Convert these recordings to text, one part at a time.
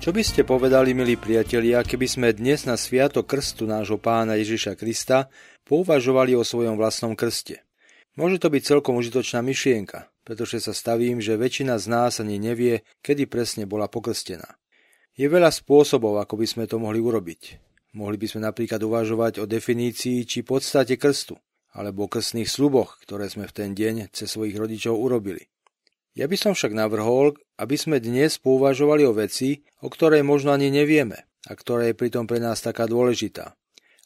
Čo by ste povedali, milí priatelia, keby sme dnes na sviato krstu nášho pána Ježiša Krista pouvažovali o svojom vlastnom krste? Môže to byť celkom užitočná myšlienka, pretože sa stavím, že väčšina z nás ani nevie, kedy presne bola pokrstená. Je veľa spôsobov, ako by sme to mohli urobiť. Mohli by sme napríklad uvažovať o definícii či podstate krstu, alebo o krstných sluboch, ktoré sme v ten deň cez svojich rodičov urobili. Ja by som však navrhol, aby sme dnes pouvažovali o veci, o ktorej možno ani nevieme a ktorá je pritom pre nás taká dôležitá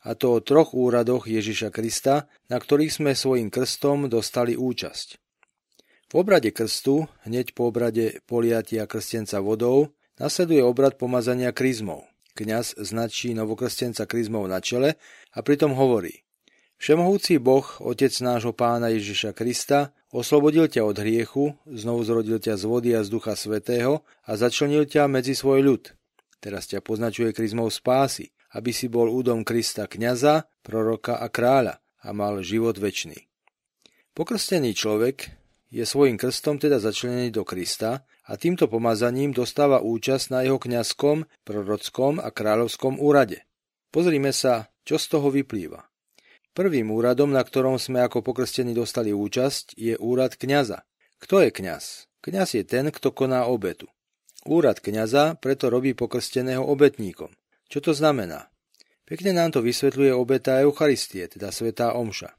a to o troch úradoch Ježiša Krista, na ktorých sme svojim krstom dostali účasť. V obrade krstu, hneď po obrade poliatia krstenca vodou, nasleduje obrad pomazania kryzmov. Kňaz značí novokrstenca kryzmov na čele a pritom hovorí Všemohúci Boh, Otec nášho pána Ježiša Krista, oslobodil ťa od hriechu, znovu zrodil ťa z vody a z ducha svetého a začlenil ťa medzi svoj ľud. Teraz ťa poznačuje kryzmou spásy aby si bol údom Krista kňaza, proroka a kráľa a mal život väčší. Pokrstený človek je svojim krstom teda začlenený do Krista a týmto pomazaním dostáva účasť na jeho kňazskom, prorockom a kráľovskom úrade. Pozrime sa, čo z toho vyplýva. Prvým úradom, na ktorom sme ako pokrstení dostali účasť, je úrad kňaza. Kto je kňaz? Kňaz je ten, kto koná obetu. Úrad kňaza preto robí pokrsteného obetníkom. Čo to znamená? Pekne nám to vysvetľuje obeta Eucharistie, teda Svetá Omša.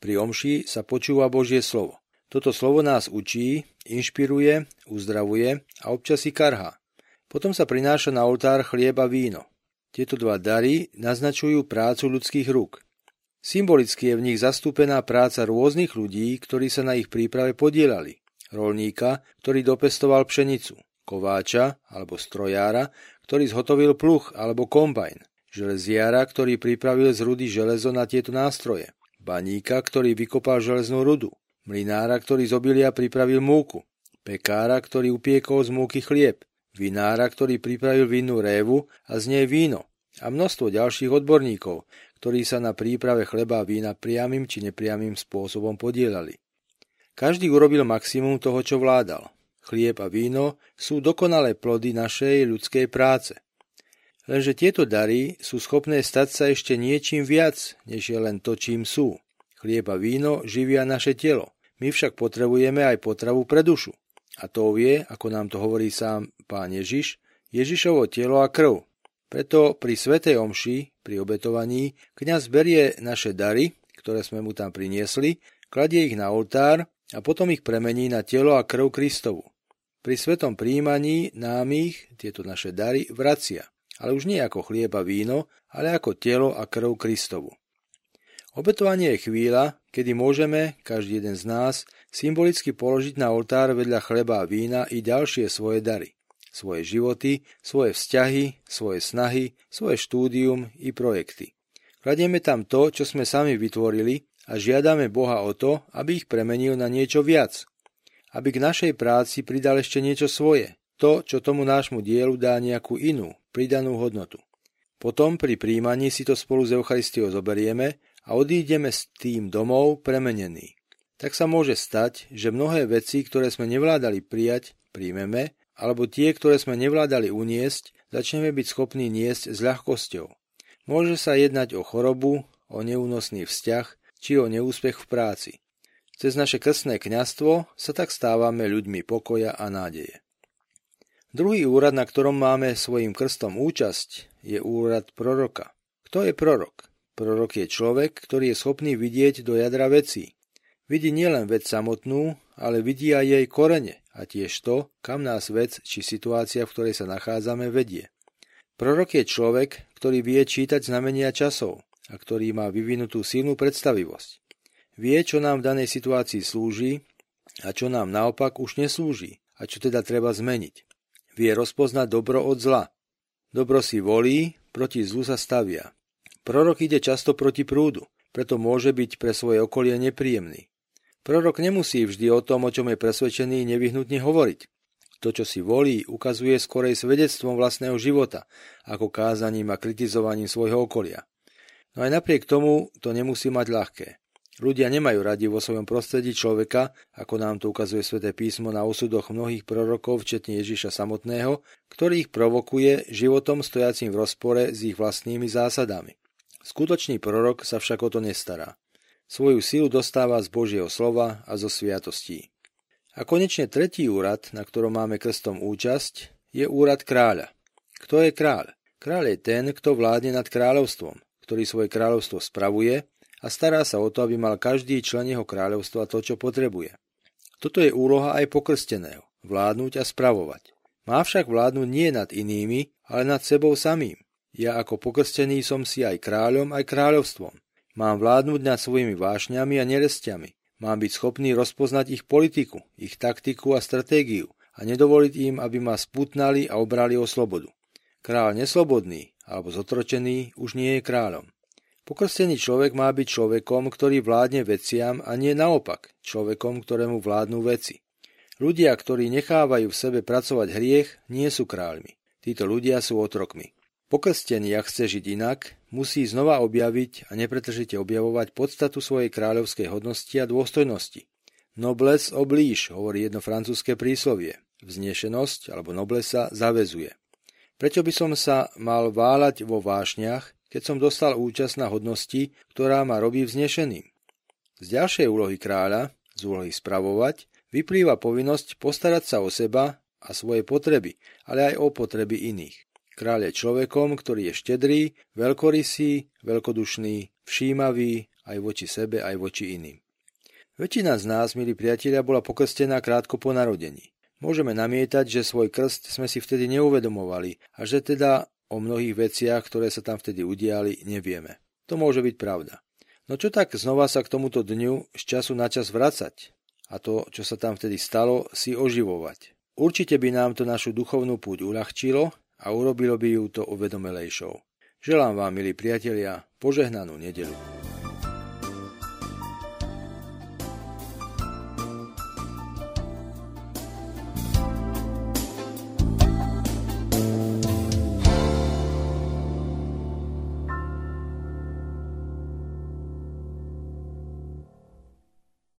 Pri Omši sa počúva Božie slovo. Toto slovo nás učí, inšpiruje, uzdravuje a občas si karhá. Potom sa prináša na oltár chlieb a víno. Tieto dva dary naznačujú prácu ľudských rúk. Symbolicky je v nich zastúpená práca rôznych ľudí, ktorí sa na ich príprave podielali. Rolníka, ktorý dopestoval pšenicu, kováča alebo strojára, ktorý zhotovil pluch alebo kombajn, železiara, ktorý pripravil z rudy železo na tieto nástroje, baníka, ktorý vykopal železnú rudu, mlinára, ktorý z obilia pripravil múku, pekára, ktorý upiekol z múky chlieb, vinára, ktorý pripravil vinnú révu a z nej víno. A množstvo ďalších odborníkov, ktorí sa na príprave chleba a vína priamým či nepriamým spôsobom podielali. Každý urobil maximum toho, čo vládal chlieb a víno sú dokonalé plody našej ľudskej práce. Lenže tieto dary sú schopné stať sa ešte niečím viac, než je len to, čím sú. Chlieb a víno živia naše telo. My však potrebujeme aj potravu pre dušu. A to je, ako nám to hovorí sám pán Ježiš, Ježišovo telo a krv. Preto pri Svetej Omši, pri obetovaní, kňaz berie naše dary, ktoré sme mu tam priniesli, kladie ich na oltár a potom ich premení na telo a krv Kristovu. Pri svetom príjmaní nám ich, tieto naše dary, vracia, ale už nie ako chlieb a víno, ale ako telo a krv Kristovu. Obetovanie je chvíľa, kedy môžeme, každý jeden z nás, symbolicky položiť na oltár vedľa chleba a vína i ďalšie svoje dary. Svoje životy, svoje vzťahy, svoje snahy, svoje štúdium i projekty. Kladieme tam to, čo sme sami vytvorili a žiadame Boha o to, aby ich premenil na niečo viac, aby k našej práci pridal ešte niečo svoje, to, čo tomu nášmu dielu dá nejakú inú, pridanú hodnotu. Potom pri príjmaní si to spolu s Eucharistiou zoberieme a odídeme s tým domov premenení. Tak sa môže stať, že mnohé veci, ktoré sme nevládali prijať, príjmeme, alebo tie, ktoré sme nevládali uniesť, začneme byť schopní niesť s ľahkosťou. Môže sa jednať o chorobu, o neúnosný vzťah či o neúspech v práci. Cez naše krstné kňastvo sa tak stávame ľuďmi pokoja a nádeje. Druhý úrad, na ktorom máme svojim krstom účasť, je úrad proroka. Kto je prorok? Prorok je človek, ktorý je schopný vidieť do jadra vecí. Vidí nielen vec samotnú, ale vidí aj jej korene a tiež to, kam nás vec či situácia, v ktorej sa nachádzame, vedie. Prorok je človek, ktorý vie čítať znamenia časov a ktorý má vyvinutú silnú predstavivosť. Vie, čo nám v danej situácii slúži a čo nám naopak už neslúži a čo teda treba zmeniť. Vie rozpoznať dobro od zla. Dobro si volí, proti zlu sa stavia. Prorok ide často proti prúdu, preto môže byť pre svoje okolie nepríjemný. Prorok nemusí vždy o tom, o čom je presvedčený, nevyhnutne hovoriť. To, čo si volí, ukazuje skorej svedectvom vlastného života, ako kázaním a kritizovaním svojho okolia. No aj napriek tomu to nemusí mať ľahké. Ľudia nemajú radi vo svojom prostredí človeka, ako nám to ukazuje sväté písmo na osudoch mnohých prorokov, včetne Ježiša samotného, ktorý ich provokuje životom stojacím v rozpore s ich vlastnými zásadami. Skutočný prorok sa však o to nestará. Svoju silu dostáva z Božieho slova a zo sviatostí. A konečne tretí úrad, na ktorom máme krstom účasť, je úrad kráľa. Kto je kráľ? Kráľ je ten, kto vládne nad kráľovstvom, ktorý svoje kráľovstvo spravuje a stará sa o to, aby mal každý člen jeho kráľovstva to, čo potrebuje. Toto je úloha aj pokrsteného, vládnuť a spravovať. Má však vládnuť nie nad inými, ale nad sebou samým. Ja ako pokrstený som si aj kráľom, aj kráľovstvom. Mám vládnuť nad svojimi vášňami a nerestiami. Mám byť schopný rozpoznať ich politiku, ich taktiku a stratégiu a nedovoliť im, aby ma sputnali a obrali o slobodu. Král neslobodný alebo zotročený už nie je kráľom. Pokrstený človek má byť človekom, ktorý vládne veciam a nie naopak, človekom, ktorému vládnu veci. Ľudia, ktorí nechávajú v sebe pracovať hriech, nie sú kráľmi. Títo ľudia sú otrokmi. Pokrstený, ak chce žiť inak, musí znova objaviť a nepretržite objavovať podstatu svojej kráľovskej hodnosti a dôstojnosti. Nobles oblíž, hovorí jedno francúzske príslovie. Vznešenosť alebo noblesa zavezuje. Prečo by som sa mal váľať vo vášniach, keď som dostal účasť na hodnosti, ktorá ma robí vznešeným. Z ďalšej úlohy kráľa, z úlohy spravovať, vyplýva povinnosť postarať sa o seba a svoje potreby, ale aj o potreby iných. Kráľ je človekom, ktorý je štedrý, veľkorysý, veľkodušný, všímavý aj voči sebe, aj voči iným. Väčšina z nás, milí priatelia, bola pokrstená krátko po narodení. Môžeme namietať, že svoj krst sme si vtedy neuvedomovali a že teda O mnohých veciach, ktoré sa tam vtedy udiali, nevieme. To môže byť pravda. No čo tak znova sa k tomuto dňu z času na čas vracať a to, čo sa tam vtedy stalo, si oživovať. Určite by nám to našu duchovnú púť uľahčilo a urobilo by ju to uvedomelejšou. Želám vám, milí priatelia, požehnanú nedelu.